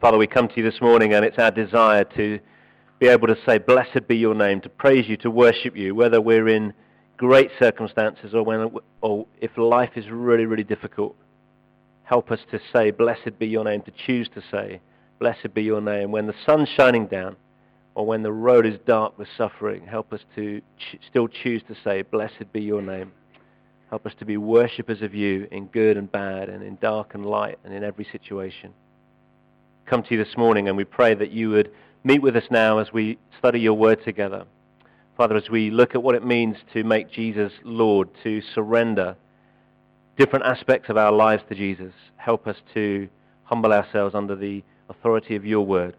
Father, we come to you this morning and it's our desire to be able to say, Blessed be your name, to praise you, to worship you, whether we're in great circumstances or, when, or if life is really, really difficult. Help us to say, Blessed be your name, to choose to say, Blessed be your name. When the sun's shining down or when the road is dark with suffering, help us to ch- still choose to say, Blessed be your name. Help us to be worshippers of you in good and bad and in dark and light and in every situation. Come to you this morning and we pray that you would meet with us now as we study your word together. Father, as we look at what it means to make Jesus Lord, to surrender different aspects of our lives to Jesus, help us to humble ourselves under the authority of your word.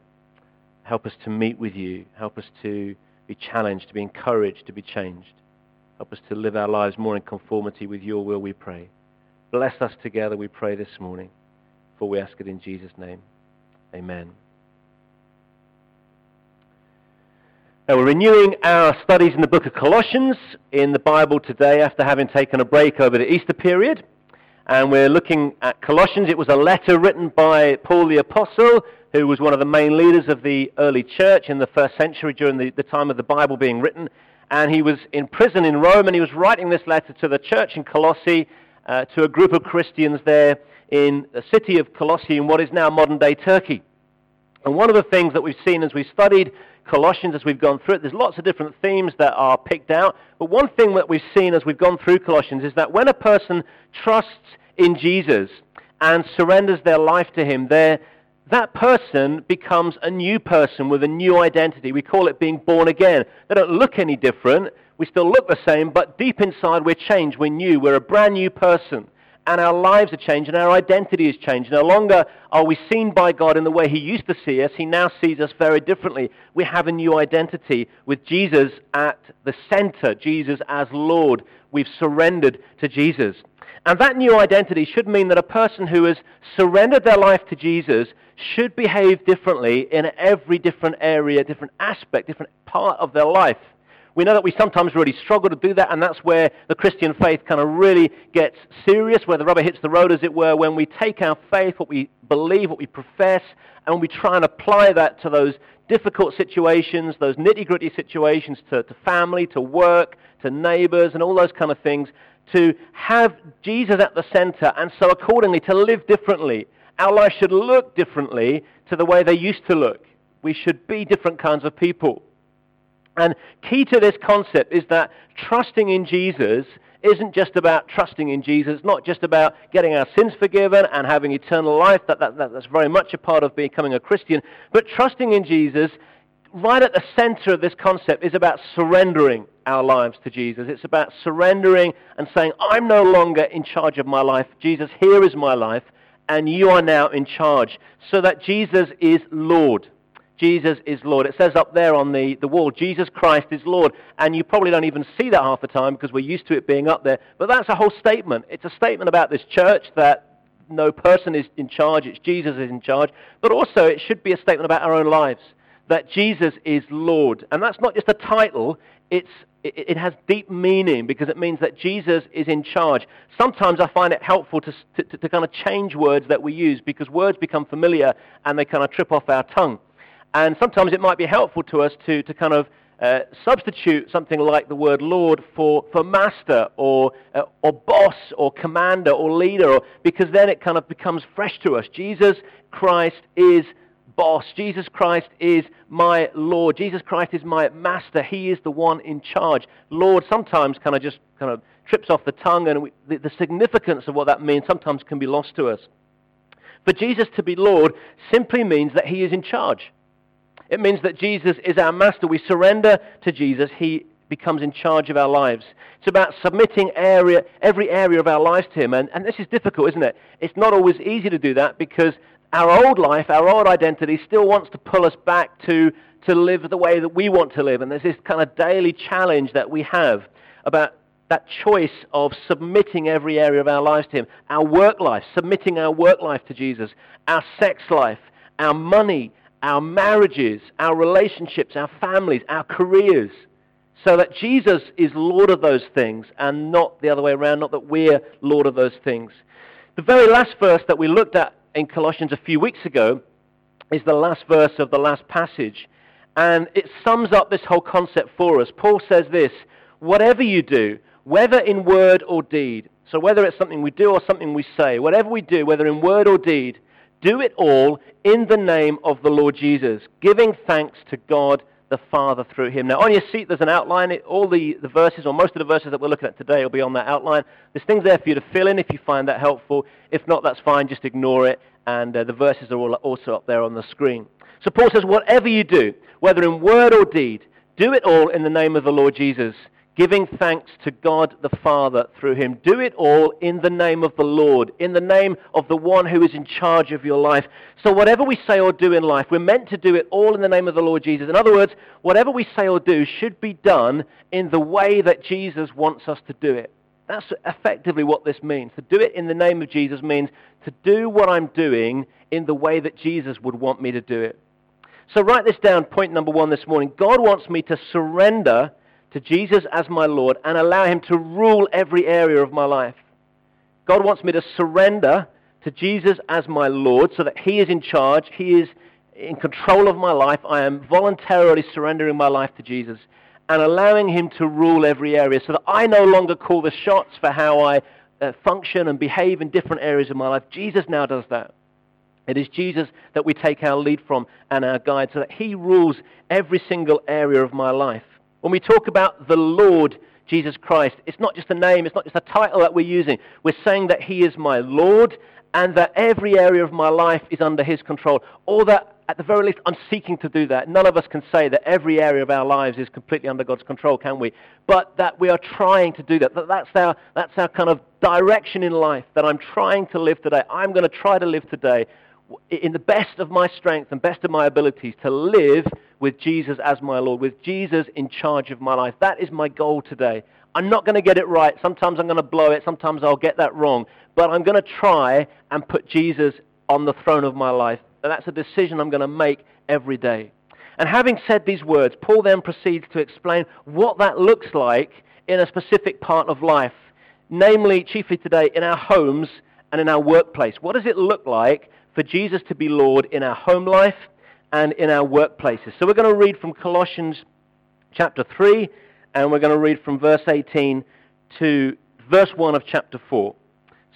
Help us to meet with you. Help us to be challenged, to be encouraged, to be changed. Help us to live our lives more in conformity with your will, we pray. Bless us together, we pray this morning. For we ask it in Jesus' name. Amen. Now we're renewing our studies in the book of Colossians in the Bible today after having taken a break over the Easter period. And we're looking at Colossians. It was a letter written by Paul the Apostle, who was one of the main leaders of the early church in the first century during the, the time of the Bible being written and he was in prison in Rome, and he was writing this letter to the church in Colossae, uh, to a group of Christians there in the city of Colossae in what is now modern-day Turkey. And one of the things that we've seen as we've studied Colossians, as we've gone through it, there's lots of different themes that are picked out. But one thing that we've seen as we've gone through Colossians is that when a person trusts in Jesus and surrenders their life to him, that person becomes a new person with a new identity. We call it being born again. They don't look any different. We still look the same, but deep inside we're changed. We're new. We're a brand new person. And our lives are changed and our identity is changed. No longer are we seen by God in the way he used to see us. He now sees us very differently. We have a new identity with Jesus at the center, Jesus as Lord. We've surrendered to Jesus. And that new identity should mean that a person who has surrendered their life to Jesus should behave differently in every different area, different aspect, different part of their life. We know that we sometimes really struggle to do that, and that's where the Christian faith kind of really gets serious, where the rubber hits the road, as it were, when we take our faith, what we believe, what we profess, and we try and apply that to those difficult situations, those nitty-gritty situations, to, to family, to work, to neighbors, and all those kind of things, to have Jesus at the center, and so accordingly to live differently our lives should look differently to the way they used to look. We should be different kinds of people. And key to this concept is that trusting in Jesus isn't just about trusting in Jesus. Not just about getting our sins forgiven and having eternal life. That, that, that, that's very much a part of becoming a Christian. But trusting in Jesus, right at the center of this concept, is about surrendering our lives to Jesus. It's about surrendering and saying, I'm no longer in charge of my life. Jesus, here is my life and you are now in charge. So that Jesus is Lord. Jesus is Lord. It says up there on the, the wall, Jesus Christ is Lord. And you probably don't even see that half the time because we're used to it being up there. But that's a whole statement. It's a statement about this church that no person is in charge. It's Jesus is in charge. But also it should be a statement about our own lives. That Jesus is Lord. And that's not just a title. It's it, has deep meaning because it means that Jesus is in charge. Sometimes I find it helpful to, to, to, kind of change words that we use because words become familiar and they kind of trip off our tongue. And sometimes it might be helpful to us to, to kind of uh, substitute something like the word Lord for, for master or, uh, or boss or commander or leader or, because then it kind of becomes fresh to us. Jesus Christ is boss. Jesus Christ is my Lord. Jesus Christ is my master. He is the one in charge. Lord sometimes kind of just kind of trips off the tongue, and we, the, the significance of what that means sometimes can be lost to us. For Jesus to be Lord simply means that he is in charge. It means that Jesus is our master. We surrender to Jesus. He becomes in charge of our lives. It's about submitting area, every area of our lives to him. And, and this is difficult, isn't it? It's not always easy to do that because our old life, our old identity still wants to pull us back to, to live the way that we want to live. And there's this kind of daily challenge that we have about that choice of submitting every area of our lives to Him. Our work life, submitting our work life to Jesus. Our sex life, our money, our marriages, our relationships, our families, our careers. So that Jesus is Lord of those things and not the other way around, not that we're Lord of those things. The very last verse that we looked at in Colossians a few weeks ago is the last verse of the last passage. And it sums up this whole concept for us. Paul says this whatever you do, whether in word or deed, so whether it's something we do or something we say, whatever we do, whether in word or deed, do it all in the name of the Lord Jesus, giving thanks to God the Father through him. Now, on your seat, there's an outline. All the, the verses, or most of the verses that we're looking at today, will be on that outline. There's things there for you to fill in if you find that helpful. If not, that's fine. Just ignore it. And uh, the verses are all also up there on the screen. So Paul says, whatever you do, whether in word or deed, do it all in the name of the Lord Jesus giving thanks to God the Father through him. Do it all in the name of the Lord, in the name of the one who is in charge of your life. So whatever we say or do in life, we're meant to do it all in the name of the Lord Jesus. In other words, whatever we say or do should be done in the way that Jesus wants us to do it. That's effectively what this means. To do it in the name of Jesus means to do what I'm doing in the way that Jesus would want me to do it. So write this down, point number one this morning. God wants me to surrender to Jesus as my Lord and allow him to rule every area of my life. God wants me to surrender to Jesus as my Lord so that he is in charge, he is in control of my life. I am voluntarily surrendering my life to Jesus and allowing him to rule every area so that I no longer call the shots for how I uh, function and behave in different areas of my life. Jesus now does that. It is Jesus that we take our lead from and our guide so that he rules every single area of my life. When we talk about the Lord Jesus Christ, it's not just a name, it's not just a title that we're using. We're saying that He is my Lord and that every area of my life is under His control. Or that, at the very least, I'm seeking to do that. None of us can say that every area of our lives is completely under God's control, can we? But that we are trying to do that. that that's, our, that's our kind of direction in life that I'm trying to live today. I'm going to try to live today in the best of my strength and best of my abilities to live with Jesus as my Lord, with Jesus in charge of my life. That is my goal today. I'm not going to get it right. Sometimes I'm going to blow it. Sometimes I'll get that wrong. But I'm going to try and put Jesus on the throne of my life. And that's a decision I'm going to make every day. And having said these words, Paul then proceeds to explain what that looks like in a specific part of life, namely, chiefly today, in our homes and in our workplace. What does it look like for Jesus to be Lord in our home life and in our workplaces. So we're going to read from Colossians chapter 3, and we're going to read from verse 18 to verse 1 of chapter 4.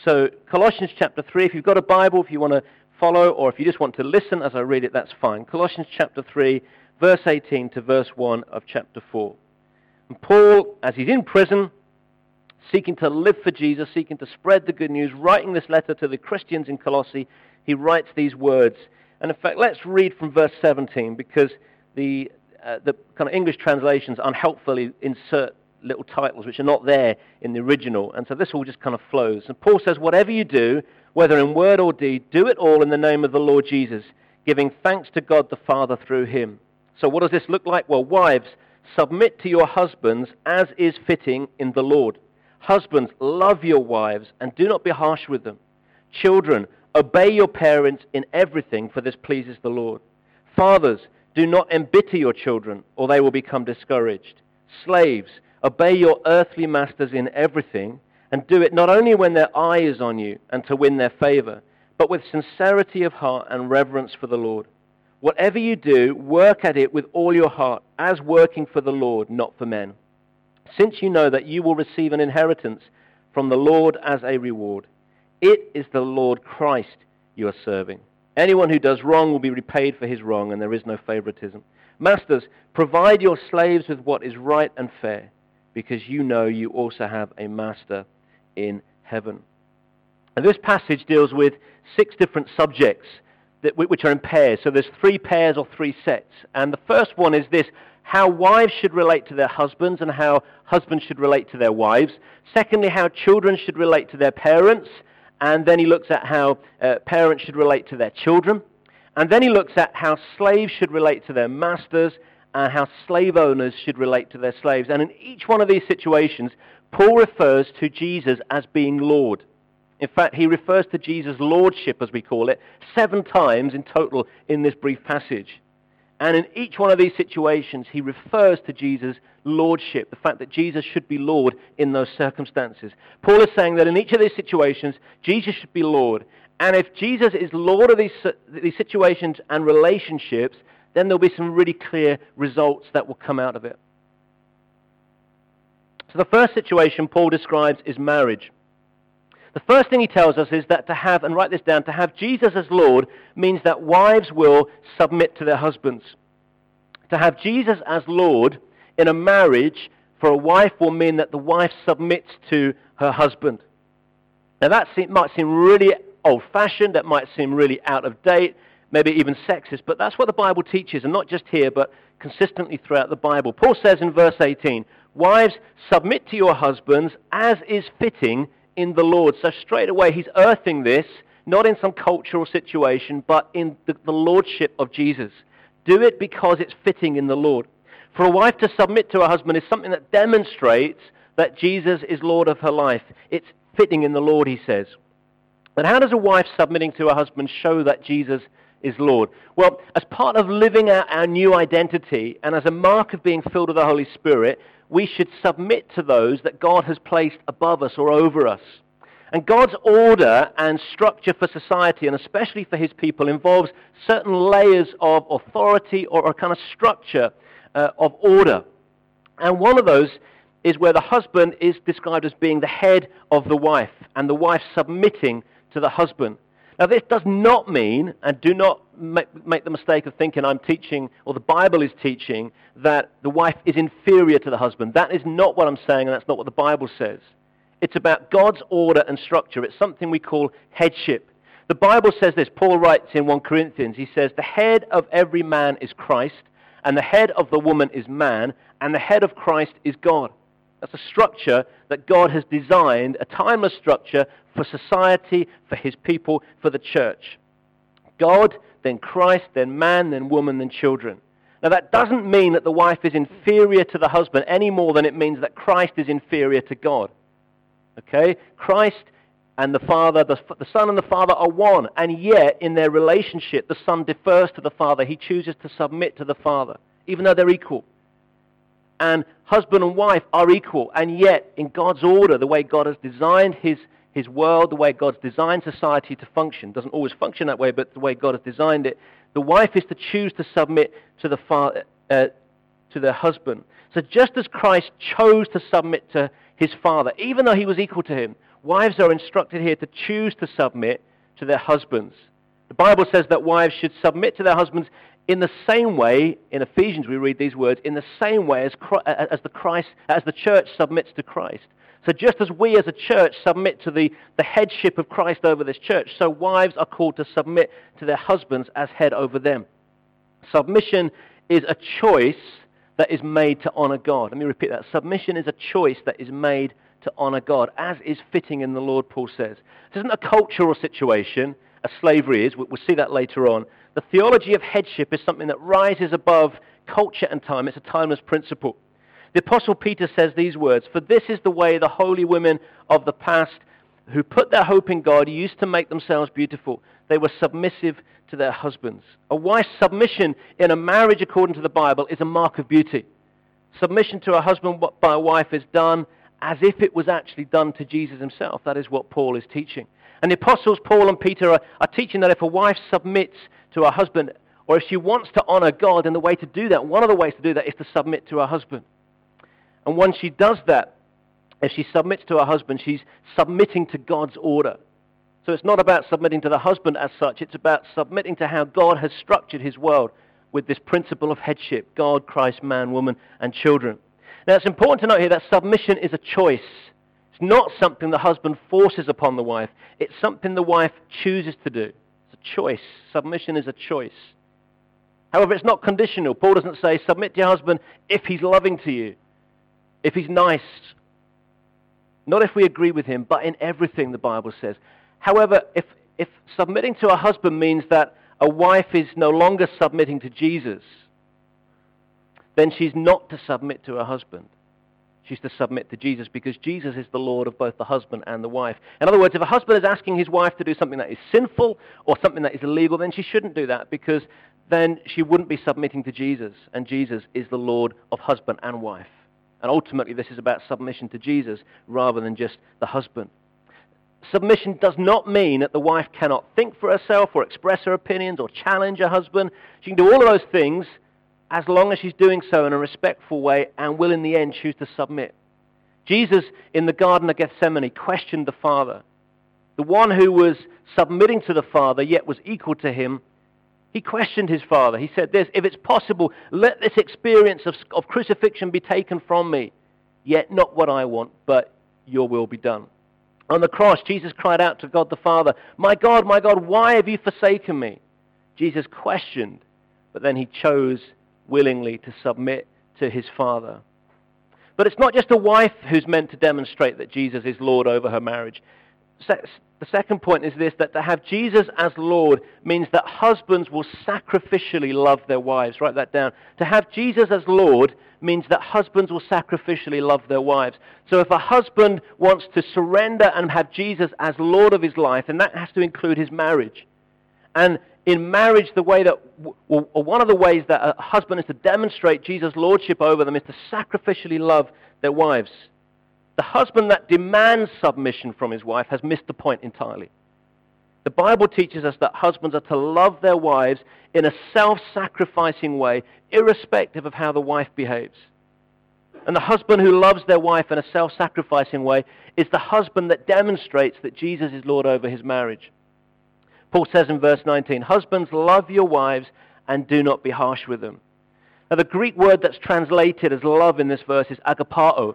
So Colossians chapter 3, if you've got a Bible, if you want to follow, or if you just want to listen as I read it, that's fine. Colossians chapter 3, verse 18 to verse 1 of chapter 4. And Paul, as he's in prison, seeking to live for Jesus, seeking to spread the good news, writing this letter to the Christians in Colossae, he writes these words and in fact, let's read from verse 17 because the, uh, the kind of English translations unhelpfully insert little titles which are not there in the original. And so this all just kind of flows. And Paul says, whatever you do, whether in word or deed, do it all in the name of the Lord Jesus, giving thanks to God the Father through him. So what does this look like? Well, wives, submit to your husbands as is fitting in the Lord. Husbands, love your wives and do not be harsh with them. Children, Obey your parents in everything, for this pleases the Lord. Fathers, do not embitter your children, or they will become discouraged. Slaves, obey your earthly masters in everything, and do it not only when their eye is on you and to win their favor, but with sincerity of heart and reverence for the Lord. Whatever you do, work at it with all your heart, as working for the Lord, not for men, since you know that you will receive an inheritance from the Lord as a reward. It is the Lord Christ you are serving. Anyone who does wrong will be repaid for his wrong, and there is no favoritism. Masters, provide your slaves with what is right and fair, because you know you also have a master in heaven. And this passage deals with six different subjects that, which are in pairs. So there's three pairs or three sets. And the first one is this how wives should relate to their husbands and how husbands should relate to their wives. Secondly, how children should relate to their parents. And then he looks at how uh, parents should relate to their children. And then he looks at how slaves should relate to their masters and how slave owners should relate to their slaves. And in each one of these situations, Paul refers to Jesus as being Lord. In fact, he refers to Jesus' lordship, as we call it, seven times in total in this brief passage. And in each one of these situations, he refers to Jesus' lordship, the fact that Jesus should be Lord in those circumstances. Paul is saying that in each of these situations, Jesus should be Lord. And if Jesus is Lord of these, these situations and relationships, then there'll be some really clear results that will come out of it. So the first situation Paul describes is marriage. The first thing he tells us is that to have, and write this down, to have Jesus as Lord means that wives will submit to their husbands. To have Jesus as Lord in a marriage for a wife will mean that the wife submits to her husband. Now that might seem really old-fashioned, that might seem really out of date, maybe even sexist, but that's what the Bible teaches, and not just here, but consistently throughout the Bible. Paul says in verse 18, Wives, submit to your husbands as is fitting in the Lord. So straight away, he's earthing this, not in some cultural situation, but in the, the lordship of Jesus. Do it because it's fitting in the Lord. For a wife to submit to her husband is something that demonstrates that Jesus is Lord of her life. It's fitting in the Lord, he says. But how does a wife submitting to her husband show that Jesus is Lord? Well, as part of living out our new identity and as a mark of being filled with the Holy Spirit, we should submit to those that God has placed above us or over us. And God's order and structure for society, and especially for his people, involves certain layers of authority or a kind of structure uh, of order. And one of those is where the husband is described as being the head of the wife, and the wife submitting to the husband. Now, this does not mean, and do not make, the mistake of thinking I'm teaching, or the Bible is teaching, that the wife is inferior to the husband. That is not what I'm saying, and that's not what the Bible says. It's about God's order and structure. It's something we call headship. The Bible says this. Paul writes in 1 Corinthians, he says, The head of every man is Christ, and the head of the woman is man, and the head of Christ is God. That's a structure that God has designed, a timeless structure for society, for his people, for the church. God, then Christ, then man, then woman, then children. Now that doesn't mean that the wife is inferior to the husband any more than it means that Christ is inferior to God. Okay? Christ and the Father, the, the Son and the Father are one. And yet, in their relationship, the Son defers to the Father. He chooses to submit to the Father, even though they're equal and husband and wife are equal. And yet, in God's order, the way God has designed his, his world, the way God's designed society to function, doesn't always function that way, but the way God has designed it, the wife is to choose to submit to, the fa- uh, to the husband. So just as Christ chose to submit to his father, even though he was equal to him, wives are instructed here to choose to submit to their husbands. The Bible says that wives should submit to their husbands in the same way, in Ephesians we read these words, in the same way as, uh, as, the, Christ, as the church submits to Christ. So just as we as a church submit to the, the headship of Christ over this church, so wives are called to submit to their husbands as head over them. Submission is a choice that is made to honor God. Let me repeat that. Submission is a choice that is made to honor God, as is fitting in the Lord, Paul says. This isn't a cultural situation, as slavery is. We'll see that later on. The theology of headship is something that rises above culture and time. It's a timeless principle. The Apostle Peter says these words, For this is the way the holy women of the past who put their hope in God used to make themselves beautiful. They were submissive to their husbands. A wife's submission in a marriage according to the Bible is a mark of beauty. Submission to a husband by a wife is done as if it was actually done to Jesus himself. That is what Paul is teaching. And the apostles Paul and Peter are, are teaching that if a wife submits to her husband, or if she wants to honor God, then the way to do that, one of the ways to do that is to submit to her husband. And when she does that, if she submits to her husband, she's submitting to God's order. So it's not about submitting to the husband as such, it's about submitting to how God has structured his world with this principle of headship God, Christ, man, woman, and children. Now it's important to note here that submission is a choice. It's not something the husband forces upon the wife, it's something the wife chooses to do It's a choice. Submission is a choice. However, it's not conditional. Paul doesn't say, submit to your husband if he's loving to you, if he's nice. Not if we agree with him, but in everything, the Bible says. However, if, if submitting to a husband means that a wife is no longer submitting to Jesus, then she's not to submit to her husband. She's to submit to Jesus because Jesus is the Lord of both the husband and the wife. In other words, if a husband is asking his wife to do something that is sinful or something that is illegal, then she shouldn't do that because then she wouldn't be submitting to Jesus. And Jesus is the Lord of husband and wife. And ultimately, this is about submission to Jesus rather than just the husband. Submission does not mean that the wife cannot think for herself or express her opinions or challenge her husband. She can do all of those things as long as she's doing so in a respectful way and will in the end choose to submit. Jesus in the Garden of Gethsemane questioned the Father. The one who was submitting to the Father yet was equal to him. He questioned his Father. He said this, if it's possible, let this experience of, of crucifixion be taken from me. Yet not what I want, but your will be done. On the cross, Jesus cried out to God the Father, My God, my God, why have you forsaken me? Jesus questioned, but then he chose willingly to submit to his father. But it's not just a wife who's meant to demonstrate that Jesus is Lord over her marriage. The second point is this, that to have Jesus as Lord means that husbands will sacrificially love their wives. Write that down. To have Jesus as Lord means that husbands will sacrificially love their wives. So if a husband wants to surrender and have Jesus as Lord of his life, then that has to include his marriage. And in marriage, the way that, or one of the ways that a husband is to demonstrate Jesus' lordship over them is to sacrificially love their wives. The husband that demands submission from his wife has missed the point entirely. The Bible teaches us that husbands are to love their wives in a self-sacrificing way, irrespective of how the wife behaves. And the husband who loves their wife in a self-sacrificing way is the husband that demonstrates that Jesus is Lord over his marriage. Paul says in verse 19, Husbands, love your wives and do not be harsh with them. Now, the Greek word that's translated as love in this verse is agapao,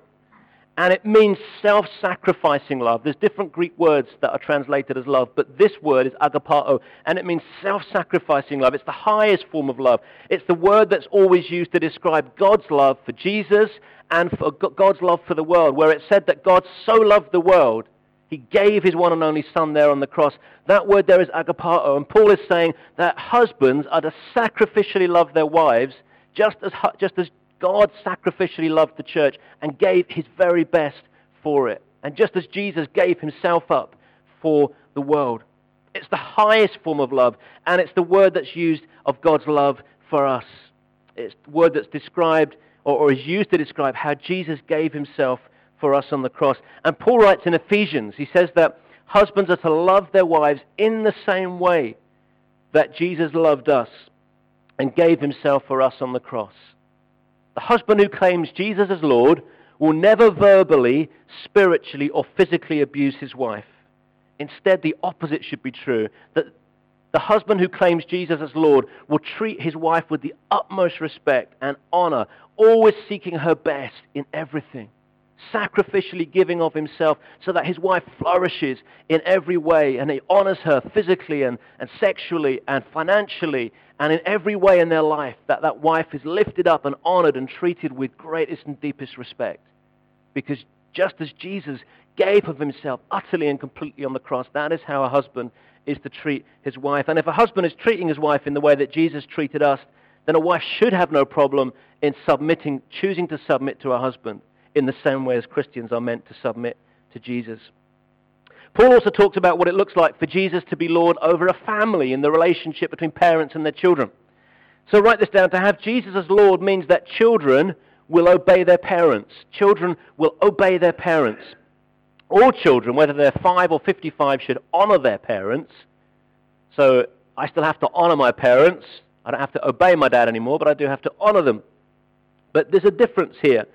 and it means self-sacrificing love. There's different Greek words that are translated as love, but this word is agapao, and it means self-sacrificing love. It's the highest form of love. It's the word that's always used to describe God's love for Jesus and for God's love for the world, where it said that God so loved the world he gave his one and only son there on the cross. That word there is agapao. And Paul is saying that husbands are to sacrificially love their wives just as, just as God sacrificially loved the church and gave his very best for it. And just as Jesus gave himself up for the world. It's the highest form of love. And it's the word that's used of God's love for us. It's the word that's described or, or is used to describe how Jesus gave himself for us on the cross. And Paul writes in Ephesians, he says that husbands are to love their wives in the same way that Jesus loved us and gave himself for us on the cross. The husband who claims Jesus as Lord will never verbally, spiritually, or physically abuse his wife. Instead, the opposite should be true. That the husband who claims Jesus as Lord will treat his wife with the utmost respect and honor, always seeking her best in everything sacrificially giving of himself so that his wife flourishes in every way and he honors her physically and, and sexually and financially and in every way in their life that that wife is lifted up and honored and treated with greatest and deepest respect. Because just as Jesus gave of himself utterly and completely on the cross, that is how a husband is to treat his wife. And if a husband is treating his wife in the way that Jesus treated us, then a wife should have no problem in submitting, choosing to submit to her husband in the same way as Christians are meant to submit to Jesus. Paul also talks about what it looks like for Jesus to be Lord over a family in the relationship between parents and their children. So write this down. To have Jesus as Lord means that children will obey their parents. Children will obey their parents. All children, whether they're 5 or 55, should honor their parents. So I still have to honor my parents. I don't have to obey my dad anymore, but I do have to honor them. But there's a difference here.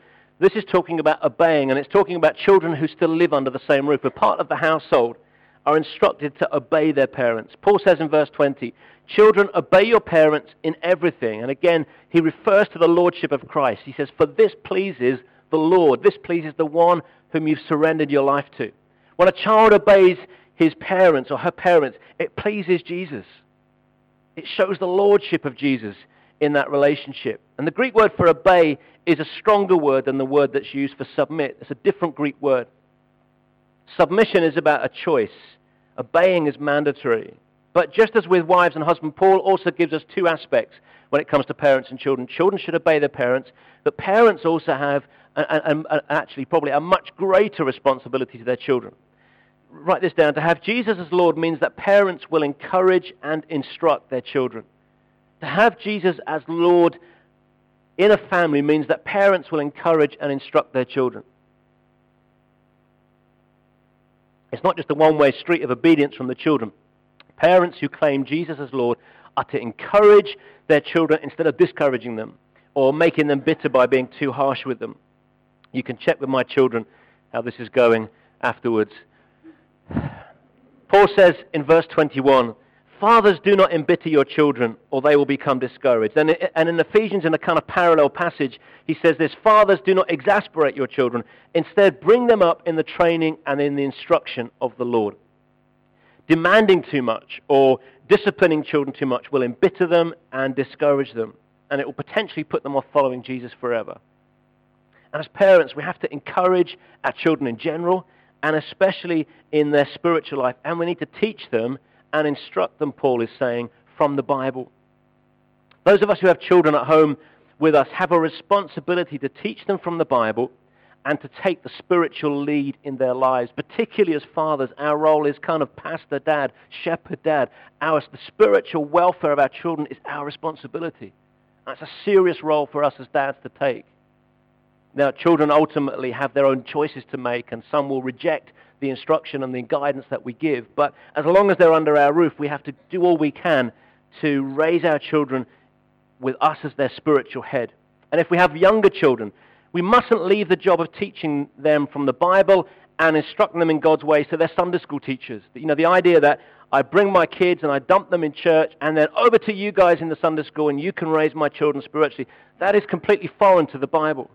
This is talking about obeying, and it's talking about children who still live under the same roof, a part of the household, are instructed to obey their parents. Paul says in verse 20, Children, obey your parents in everything. And again, he refers to the lordship of Christ. He says, For this pleases the Lord. This pleases the one whom you've surrendered your life to. When a child obeys his parents or her parents, it pleases Jesus. It shows the lordship of Jesus in that relationship. And the Greek word for obey is a stronger word than the word that's used for submit. It's a different Greek word. Submission is about a choice. Obeying is mandatory. But just as with wives and husbands, Paul also gives us two aspects when it comes to parents and children. Children should obey their parents, but parents also have a, a, a, actually probably a much greater responsibility to their children. Write this down. To have Jesus as Lord means that parents will encourage and instruct their children. To have Jesus as Lord in a family means that parents will encourage and instruct their children. It's not just a one-way street of obedience from the children. Parents who claim Jesus as Lord are to encourage their children instead of discouraging them or making them bitter by being too harsh with them. You can check with my children how this is going afterwards. Paul says in verse 21, Fathers, do not embitter your children, or they will become discouraged. And, in Ephesians, in a kind of parallel passage, he says this Fathers, do not exasperate your children. Instead, bring them up in the training and in the instruction of the Lord. Demanding too much or disciplining children too much will embitter them and discourage them, and it will potentially put them off following Jesus forever. And as parents, we have to encourage our children in general, and especially in their spiritual life, and we need to teach them and instruct them, Paul is saying, from the Bible. Those of us who have children at home with us have a responsibility to teach them from the Bible and to take the spiritual lead in their lives, particularly as fathers. Our role is kind of pastor dad, shepherd dad. Our, the spiritual welfare of our children is our responsibility. That's a serious role for us as dads to take. Now, children ultimately have their own choices to make, and some will reject the instruction and the guidance that we give. But as long as they're under our roof, we have to do all we can to raise our children with us as their spiritual head. And if we have younger children, we mustn't leave the job of teaching them from the Bible and instructing them in God's ways to their Sunday school teachers. You know, the idea that I bring my kids and I dump them in church and then over to you guys in the Sunday school and you can raise my children spiritually, that is completely foreign to the Bible.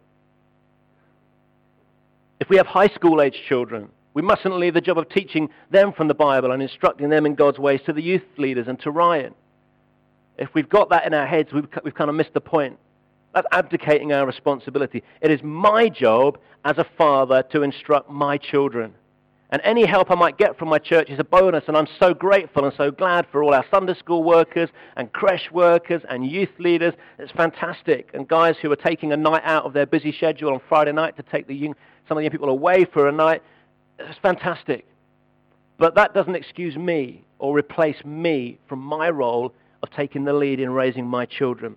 If we have high school age children, we mustn't leave the job of teaching them from the Bible and instructing them in God's ways to the youth leaders and to Ryan. If we've got that in our heads, we've, we've kind of missed the point. That's abdicating our responsibility. It is my job as a father to instruct my children. And any help I might get from my church is a bonus, and I'm so grateful and so glad for all our Sunday school workers and creche workers and youth leaders. It's fantastic. And guys who are taking a night out of their busy schedule on Friday night to take the some of the young people away for a night. It's fantastic. But that doesn't excuse me or replace me from my role of taking the lead in raising my children.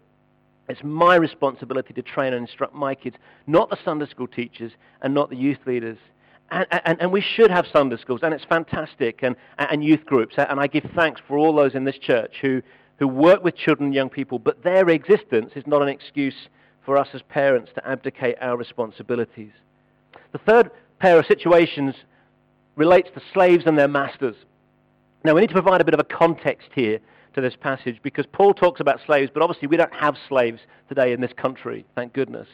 It's my responsibility to train and instruct my kids, not the Sunday school teachers and not the youth leaders. And, and, and we should have Sunday schools, and it's fantastic, and, and youth groups. And I give thanks for all those in this church who, who work with children and young people, but their existence is not an excuse for us as parents to abdicate our responsibilities. The third pair of situations relates to slaves and their masters. Now, we need to provide a bit of a context here to this passage because Paul talks about slaves, but obviously we don't have slaves today in this country, thank goodness.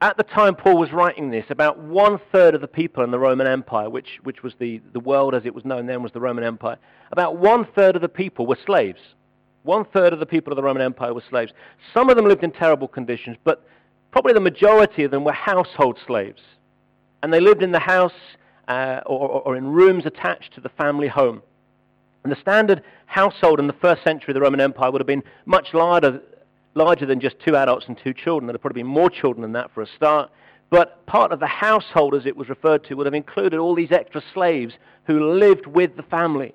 At the time Paul was writing this, about one third of the people in the Roman Empire, which, which was the, the world as it was known then was the Roman Empire, about one third of the people were slaves. One third of the people of the Roman Empire were slaves. Some of them lived in terrible conditions, but probably the majority of them were household slaves. And they lived in the house uh, or, or in rooms attached to the family home. And the standard household in the first century of the Roman Empire would have been much larger, larger than just two adults and two children. There would have probably been more children than that for a start. But part of the household, as it was referred to, would have included all these extra slaves who lived with the family.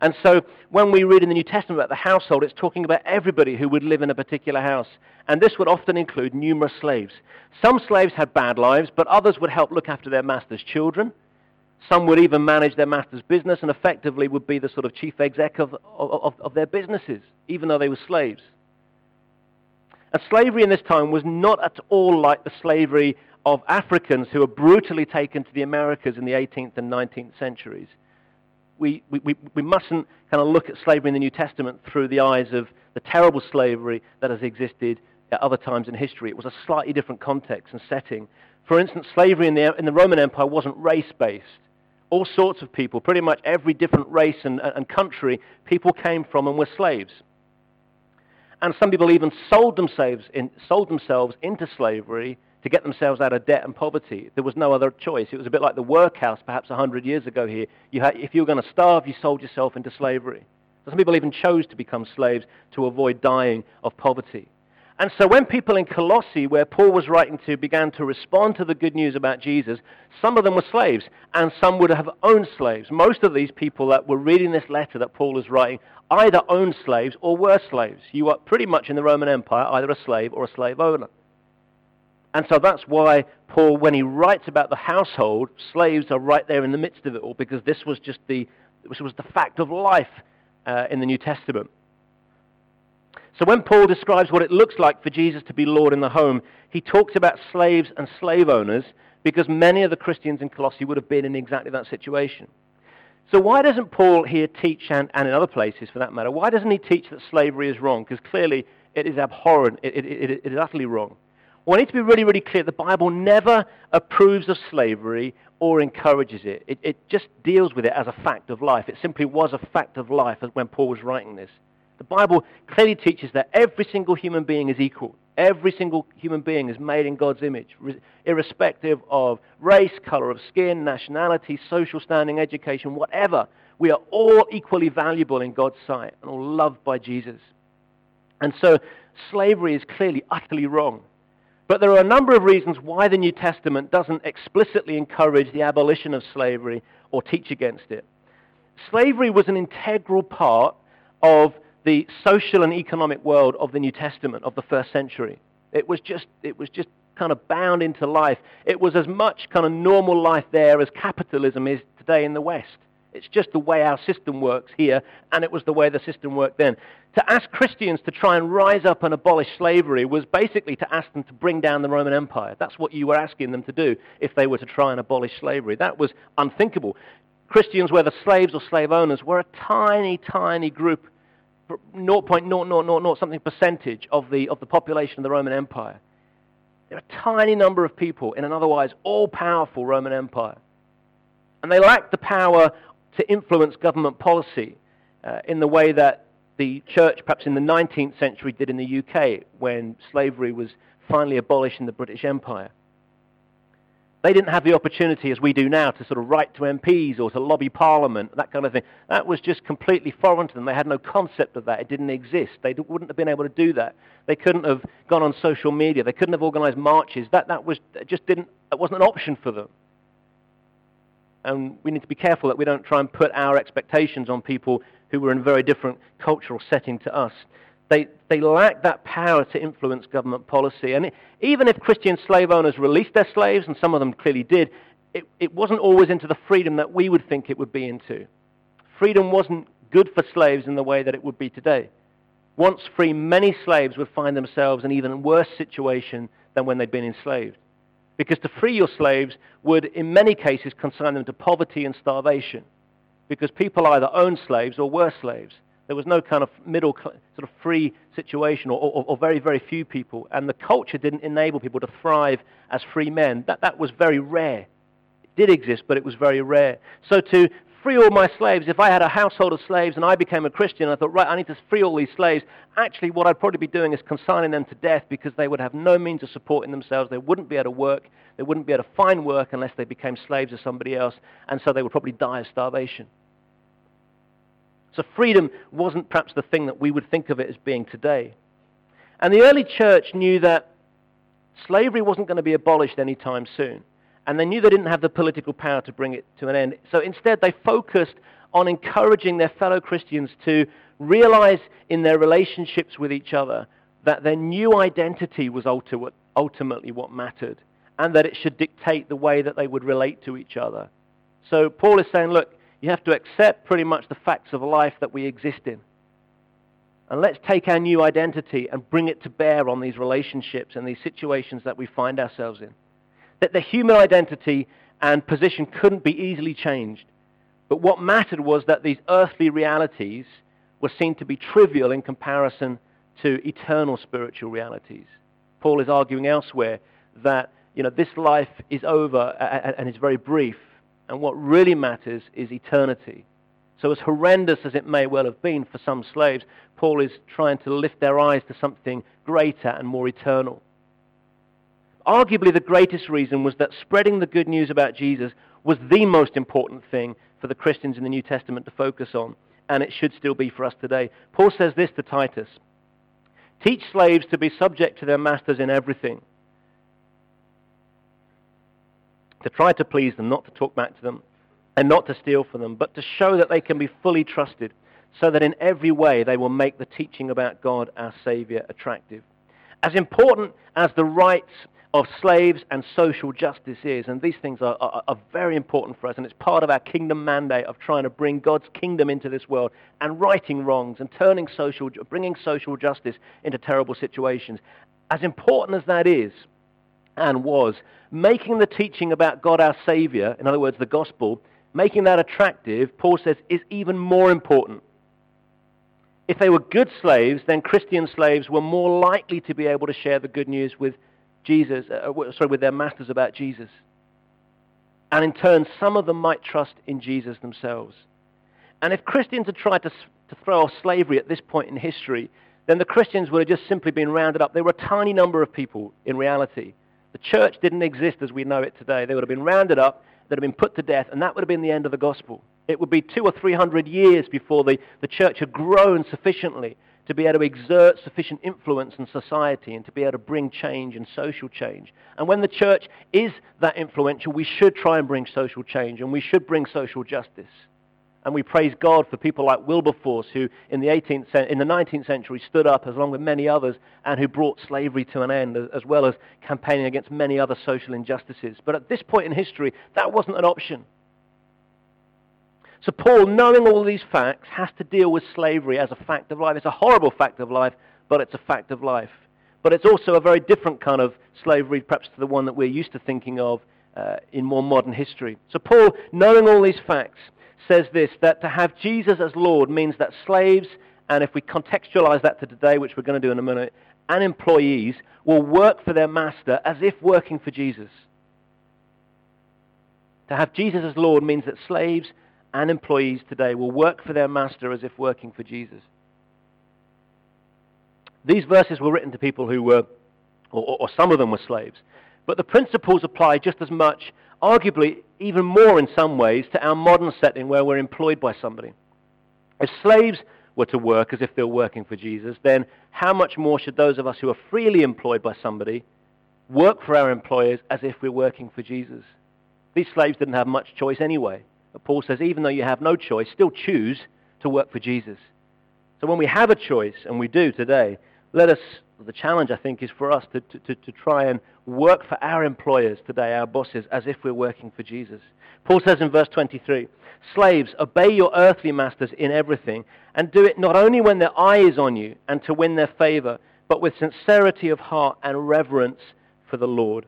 And so when we read in the New Testament about the household, it's talking about everybody who would live in a particular house. And this would often include numerous slaves. Some slaves had bad lives, but others would help look after their master's children. Some would even manage their master's business and effectively would be the sort of chief exec of, of, of their businesses, even though they were slaves. And slavery in this time was not at all like the slavery of Africans who were brutally taken to the Americas in the 18th and 19th centuries we, we, we mustn't kind of look at slavery in the New Testament through the eyes of the terrible slavery that has existed at other times in history. It was a slightly different context and setting. For instance, slavery in the, in the Roman Empire wasn't race-based. All sorts of people, pretty much every different race and, and country, people came from and were slaves. And some people even sold themselves, in, sold themselves into slavery to get themselves out of debt and poverty. There was no other choice. It was a bit like the workhouse perhaps 100 years ago here. You had, if you were going to starve, you sold yourself into slavery. Some people even chose to become slaves to avoid dying of poverty. And so when people in Colossae, where Paul was writing to, began to respond to the good news about Jesus, some of them were slaves, and some would have owned slaves. Most of these people that were reading this letter that Paul was writing either owned slaves or were slaves. You were pretty much in the Roman Empire either a slave or a slave owner. And so that's why Paul, when he writes about the household, slaves are right there in the midst of it all, because this was just the, this was the fact of life uh, in the New Testament. So when Paul describes what it looks like for Jesus to be Lord in the home, he talks about slaves and slave owners because many of the Christians in Colossae would have been in exactly that situation. So why doesn't Paul here teach, and, and in other places for that matter, why doesn't he teach that slavery is wrong? Because clearly it is abhorrent, it, it, it, it is utterly wrong. Well, I need to be really, really clear. The Bible never approves of slavery or encourages it. it. It just deals with it as a fact of life. It simply was a fact of life when Paul was writing this. The Bible clearly teaches that every single human being is equal. Every single human being is made in God's image, irrespective of race, color of skin, nationality, social standing, education, whatever. We are all equally valuable in God's sight and all loved by Jesus. And so slavery is clearly utterly wrong. But there are a number of reasons why the New Testament doesn't explicitly encourage the abolition of slavery or teach against it. Slavery was an integral part of the social and economic world of the New Testament of the first century. It was just, it was just kind of bound into life. It was as much kind of normal life there as capitalism is today in the West. It's just the way our system works here, and it was the way the system worked then. To ask Christians to try and rise up and abolish slavery was basically to ask them to bring down the Roman Empire. That's what you were asking them to do if they were to try and abolish slavery. That was unthinkable. Christians, whether slaves or slave owners, were a tiny, tiny group 0.0000 something percentage of the, of the population of the Roman Empire. They're a tiny number of people in an otherwise all-powerful Roman Empire. And they lacked the power to influence government policy uh, in the way that the church, perhaps in the 19th century, did in the UK when slavery was finally abolished in the British Empire. They didn't have the opportunity, as we do now, to sort of write to MPs or to lobby Parliament, that kind of thing. That was just completely foreign to them. They had no concept of that. It didn't exist. They wouldn't have been able to do that. They couldn't have gone on social media. They couldn't have organized marches. That, that was, just didn't, that wasn't an option for them. And we need to be careful that we don't try and put our expectations on people who were in a very different cultural setting to us. They, they lack that power to influence government policy. And it, even if Christian slave owners released their slaves, and some of them clearly did, it, it wasn't always into the freedom that we would think it would be into. Freedom wasn't good for slaves in the way that it would be today. Once free, many slaves would find themselves in even worse situation than when they'd been enslaved. Because to free your slaves would, in many cases, consign them to poverty and starvation. Because people either owned slaves or were slaves. There was no kind of middle sort of free situation or, or, or, very, very few people. And the culture didn't enable people to thrive as free men. That, that was very rare. It did exist, but it was very rare. So to free all my slaves, if I had a household of slaves and I became a Christian, I thought, right, I need to free all these slaves. Actually, what I'd probably be doing is consigning them to death because they would have no means of supporting themselves. They wouldn't be able to work. They wouldn't be able to find work unless they became slaves of somebody else. And so they would probably die of starvation. So freedom wasn't perhaps the thing that we would think of it as being today. And the early church knew that slavery wasn't going to be abolished anytime soon. And they knew they didn't have the political power to bring it to an end. So instead, they focused on encouraging their fellow Christians to realize in their relationships with each other that their new identity was ultimately what mattered and that it should dictate the way that they would relate to each other. So Paul is saying, look, you have to accept pretty much the facts of life that we exist in. And let's take our new identity and bring it to bear on these relationships and these situations that we find ourselves in. That the human identity and position couldn't be easily changed. But what mattered was that these earthly realities were seen to be trivial in comparison to eternal spiritual realities. Paul is arguing elsewhere that you know, this life is over and is very brief, and what really matters is eternity. So as horrendous as it may well have been for some slaves, Paul is trying to lift their eyes to something greater and more eternal. Arguably the greatest reason was that spreading the good news about Jesus was the most important thing for the Christians in the New Testament to focus on, and it should still be for us today. Paul says this to Titus Teach slaves to be subject to their masters in everything, to try to please them, not to talk back to them, and not to steal from them, but to show that they can be fully trusted, so that in every way they will make the teaching about God, our Savior, attractive. As important as the rights of slaves and social justice is, and these things are, are, are, very important for us, and it's part of our kingdom mandate of trying to bring God's kingdom into this world and righting wrongs and turning social, bringing social justice into terrible situations. As important as that is, and was, making the teaching about God our Savior, in other words, the gospel, making that attractive, Paul says, is even more important. If they were good slaves, then Christian slaves were more likely to be able to share the good news with Jesus, uh, uh sorry, with their masters about Jesus. And in turn, some of them might trust in Jesus themselves. And if Christians had tried to, to throw off slavery at this point in history, then the Christians would have just simply been rounded up. There were a tiny number of people in reality. The church didn't exist as we know it today. They would have been rounded up, they'd have been put to death, and that would have been the end of the gospel. It would be two or three hundred years before the, the church had grown sufficiently to be able to exert sufficient influence in society and to be able to bring change and social change. And when the church is that influential, we should try and bring social change and we should bring social justice. And we praise God for people like Wilberforce, who in the, 18th, in the 19th century stood up, as along with many others, and who brought slavery to an end, as well as campaigning against many other social injustices. But at this point in history, that wasn't an option. So Paul, knowing all these facts, has to deal with slavery as a fact of life. It's a horrible fact of life, but it's a fact of life. But it's also a very different kind of slavery, perhaps to the one that we're used to thinking of uh, in more modern history. So Paul, knowing all these facts, says this, that to have Jesus as Lord means that slaves, and if we contextualize that to today, which we're going to do in a minute, and employees will work for their master as if working for Jesus. To have Jesus as Lord means that slaves and employees today will work for their master as if working for Jesus. These verses were written to people who were, or, or, some of them were slaves. But the principles apply just as much, arguably even more in some ways, to our modern setting where we're employed by somebody. If slaves were to work as if they were working for Jesus, then how much more should those of us who are freely employed by somebody work for our employers as if we're working for Jesus? These slaves didn't have much choice anyway. But Paul says, even though you have no choice, still choose to work for Jesus. So when we have a choice, and we do today, let us, the challenge I think is for us to, to, to try and work for our employers today, our bosses, as if we're working for Jesus. Paul says in verse 23, Slaves, obey your earthly masters in everything, and do it not only when their eye is on you and to win their favor, but with sincerity of heart and reverence for the Lord.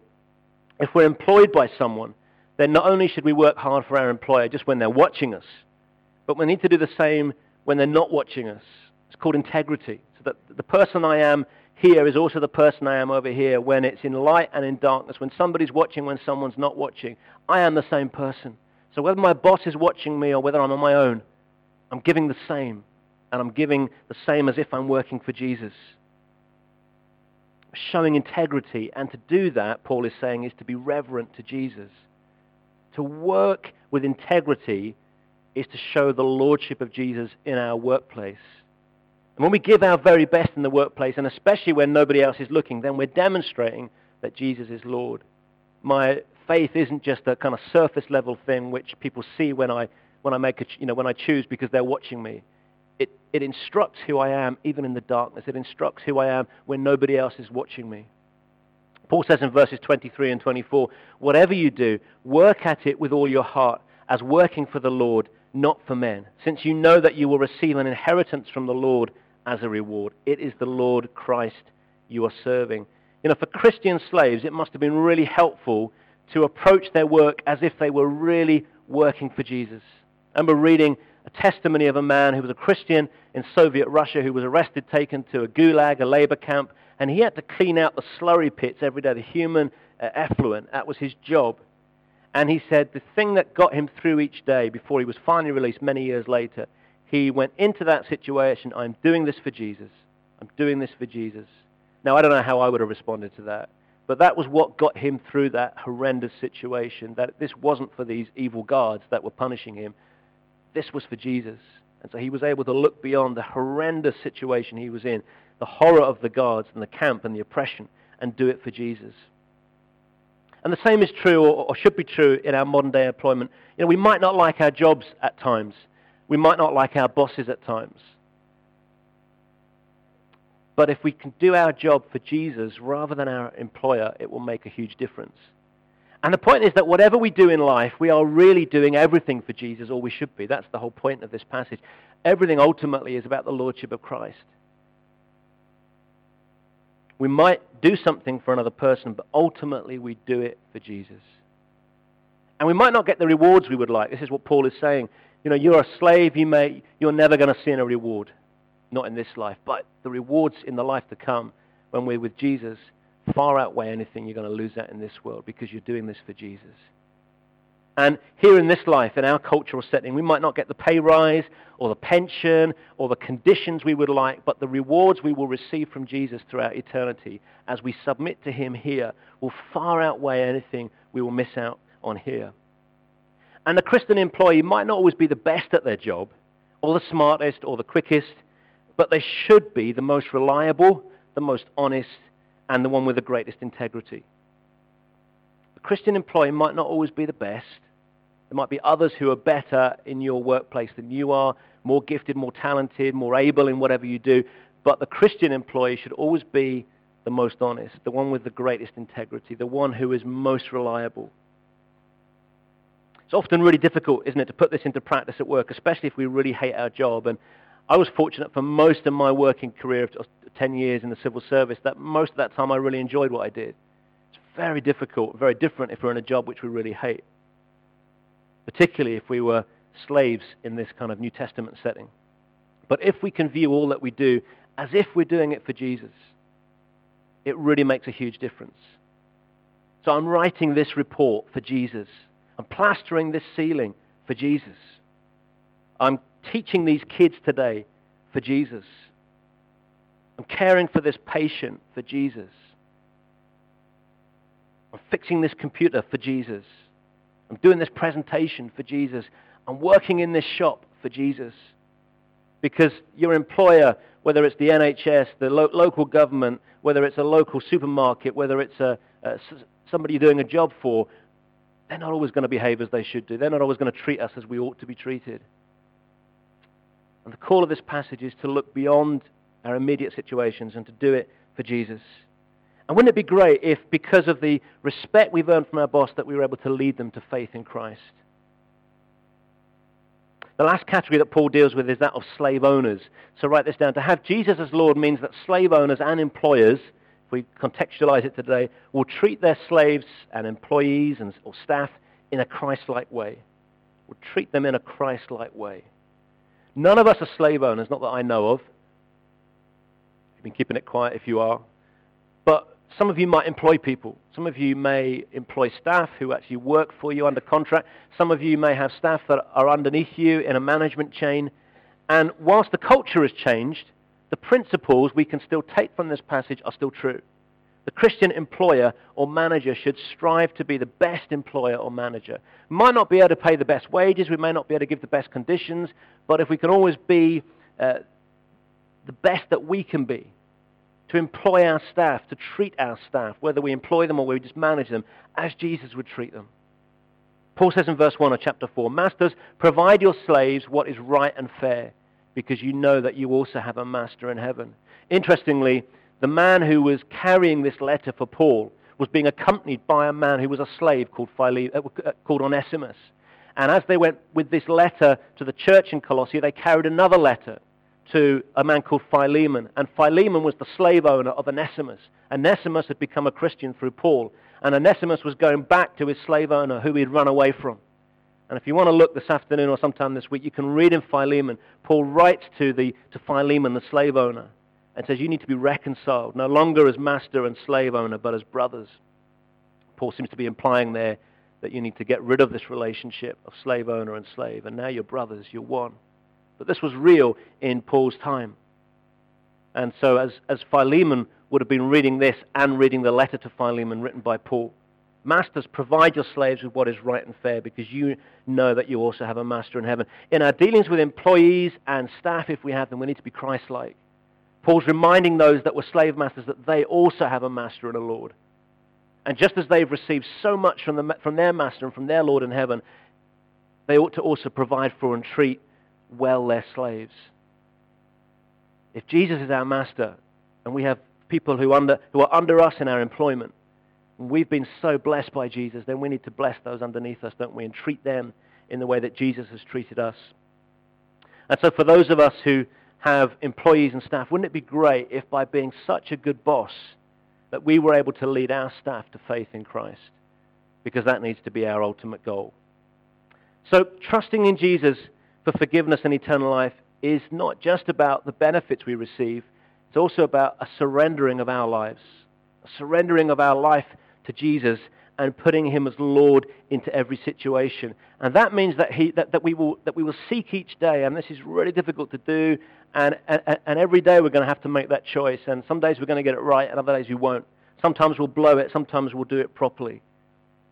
If we're employed by someone, then not only should we work hard for our employer just when they're watching us, but we need to do the same when they're not watching us. It's called integrity. So that the person I am here is also the person I am over here when it's in light and in darkness, when somebody's watching, when someone's not watching. I am the same person. So whether my boss is watching me or whether I'm on my own, I'm giving the same. And I'm giving the same as if I'm working for Jesus. Showing integrity. And to do that, Paul is saying, is to be reverent to Jesus. To work with integrity is to show the lordship of Jesus in our workplace. And when we give our very best in the workplace, and especially when nobody else is looking, then we're demonstrating that Jesus is Lord. My faith isn't just a kind of surface level thing which people see when I, when I, make a, you know, when I choose because they're watching me. It, it instructs who I am even in the darkness. It instructs who I am when nobody else is watching me. Paul says in verses 23 and 24, whatever you do, work at it with all your heart, as working for the Lord, not for men, since you know that you will receive an inheritance from the Lord as a reward. It is the Lord Christ you are serving. You know, for Christian slaves, it must have been really helpful to approach their work as if they were really working for Jesus. I remember reading a testimony of a man who was a Christian in Soviet Russia who was arrested, taken to a gulag, a labor camp, and he had to clean out the slurry pits every day, the human uh, effluent. That was his job. And he said the thing that got him through each day before he was finally released many years later, he went into that situation, I'm doing this for Jesus. I'm doing this for Jesus. Now, I don't know how I would have responded to that. But that was what got him through that horrendous situation, that this wasn't for these evil guards that were punishing him. This was for Jesus. And so he was able to look beyond the horrendous situation he was in, the horror of the guards and the camp and the oppression, and do it for Jesus. And the same is true, or, should be true, in our modern day employment. You know, we might not like our jobs at times. We might not like our bosses at times. But if we can do our job for Jesus rather than our employer, it will make a huge difference. And the point is that whatever we do in life, we are really doing everything for Jesus, or we should be. That's the whole point of this passage. Everything ultimately is about the Lordship of Christ. We might do something for another person, but ultimately we do it for Jesus. And we might not get the rewards we would like. This is what Paul is saying. You know, you're a slave, you may, you're never going to see a reward not in this life, but the rewards in the life to come when we're with Jesus far outweigh anything you're going to lose out in this world because you're doing this for Jesus. And here in this life, in our cultural setting, we might not get the pay rise or the pension or the conditions we would like, but the rewards we will receive from Jesus throughout eternity as we submit to him here will far outweigh anything we will miss out on here. And the Christian employee might not always be the best at their job or the smartest or the quickest but they should be the most reliable, the most honest, and the one with the greatest integrity. A Christian employee might not always be the best. There might be others who are better in your workplace than you are, more gifted, more talented, more able in whatever you do. But the Christian employee should always be the most honest, the one with the greatest integrity, the one who is most reliable. It's often really difficult, isn't it, to put this into practice at work, especially if we really hate our job. And I was fortunate for most of my working career of 10 years in the civil service that most of that time I really enjoyed what I did. Very difficult, very different if we're in a job which we really hate, particularly if we were slaves in this kind of New Testament setting. But if we can view all that we do as if we're doing it for Jesus, it really makes a huge difference. So I'm writing this report for Jesus. I'm plastering this ceiling for Jesus. I'm teaching these kids today for Jesus. I'm caring for this patient for Jesus. I'm fixing this computer for Jesus. I'm doing this presentation for Jesus. I'm working in this shop for Jesus. Because your employer, whether it's the NHS, the lo- local government, whether it's a local supermarket, whether it's a, somebody you're doing a job for, they're not always going to behave as they should do. They're not always going to treat us as we ought to be treated. And the call of this passage is to look beyond our immediate situations and to do it for Jesus. And wouldn't it be great if, because of the respect we've earned from our boss, that we were able to lead them to faith in Christ? The last category that Paul deals with is that of slave owners. So write this down. To have Jesus as Lord means that slave owners and employers, if we contextualize it today, will treat their slaves and employees and, or staff in a Christ-like way. Will treat them in a Christ-like way. None of us are slave owners, not that I know of. You've been keeping it quiet if you are. Some of you might employ people. Some of you may employ staff who actually work for you under contract. Some of you may have staff that are underneath you in a management chain. And whilst the culture has changed, the principles we can still take from this passage are still true. The Christian employer or manager should strive to be the best employer or manager. We might not be able to pay the best wages, we may not be able to give the best conditions, but if we can always be uh, the best that we can be, to employ our staff, to treat our staff, whether we employ them or we just manage them, as Jesus would treat them. Paul says in verse 1 of chapter 4, Masters, provide your slaves what is right and fair, because you know that you also have a master in heaven. Interestingly, the man who was carrying this letter for Paul was being accompanied by a man who was a slave called, Phile- uh, uh, called Onesimus. And as they went with this letter to the church in Colossae, they carried another letter to a man called Philemon. And Philemon was the slave owner of Onesimus. Onesimus had become a Christian through Paul. And Onesimus was going back to his slave owner who he'd run away from. And if you want to look this afternoon or sometime this week, you can read in Philemon. Paul writes to, the, to Philemon, the slave owner and says you need to be reconciled, no longer as master and slave owner, but as brothers. Paul seems to be implying there that you need to get rid of this relationship of slave owner and slave, and now you're brothers, you're one. But this was real in Paul's time. And so as, as Philemon would have been reading this and reading the letter to Philemon written by Paul, Masters, provide your slaves with what is right and fair because you know that you also have a master in heaven. In our dealings with employees and staff, if we have them, we need to be Christ-like. Paul's reminding those that were slave masters that they also have a master and a Lord. And just as they've received so much from, the, from their master and from their Lord in heaven, they ought to also provide for and treat well their slaves. If Jesus is our master and we have people who, under, who are under us in our employment, we've been so blessed by Jesus, then we need to bless those underneath us, don't we, and treat them in the way that Jesus has treated us. And so for those of us who have employees and staff, wouldn't it be great if by being such a good boss that we were able to lead our staff to faith in Christ? Because that needs to be our ultimate goal. So trusting in Jesus for forgiveness and eternal life is not just about the benefits we receive, it's also about a surrendering of our lives, a surrendering of our life to Jesus and putting him as Lord into every situation. And that means that, he, that, that, we, will, that we will seek each day, and this is really difficult to do, and, and, and every day we're going to have to make that choice. And some days we're going to get it right, and other days we won't. Sometimes we'll blow it, sometimes we'll do it properly.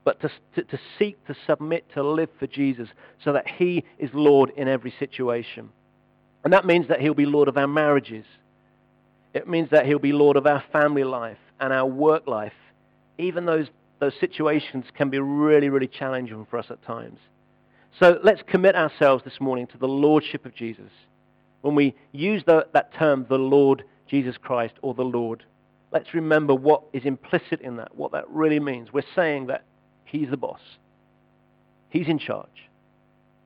But to, to, to seek to submit to live for Jesus so that he is Lord in every situation. And that means that he'll be Lord of our marriages. It means that he'll be Lord of our family life and our work life even those, those situations can be really, really challenging for us at times. So let's commit ourselves this morning to the Lordship of Jesus. When we use the, that term, the Lord Jesus Christ or the Lord, let's remember what is implicit in that, what that really means. We're saying that he's the boss. He's in charge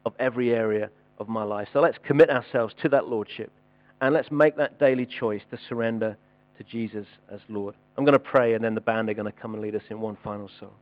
of every area of my life. So let's commit ourselves to that Lordship and let's make that daily choice to surrender to Jesus as Lord. I'm going to pray, and then the band are going to come and lead us in one final song.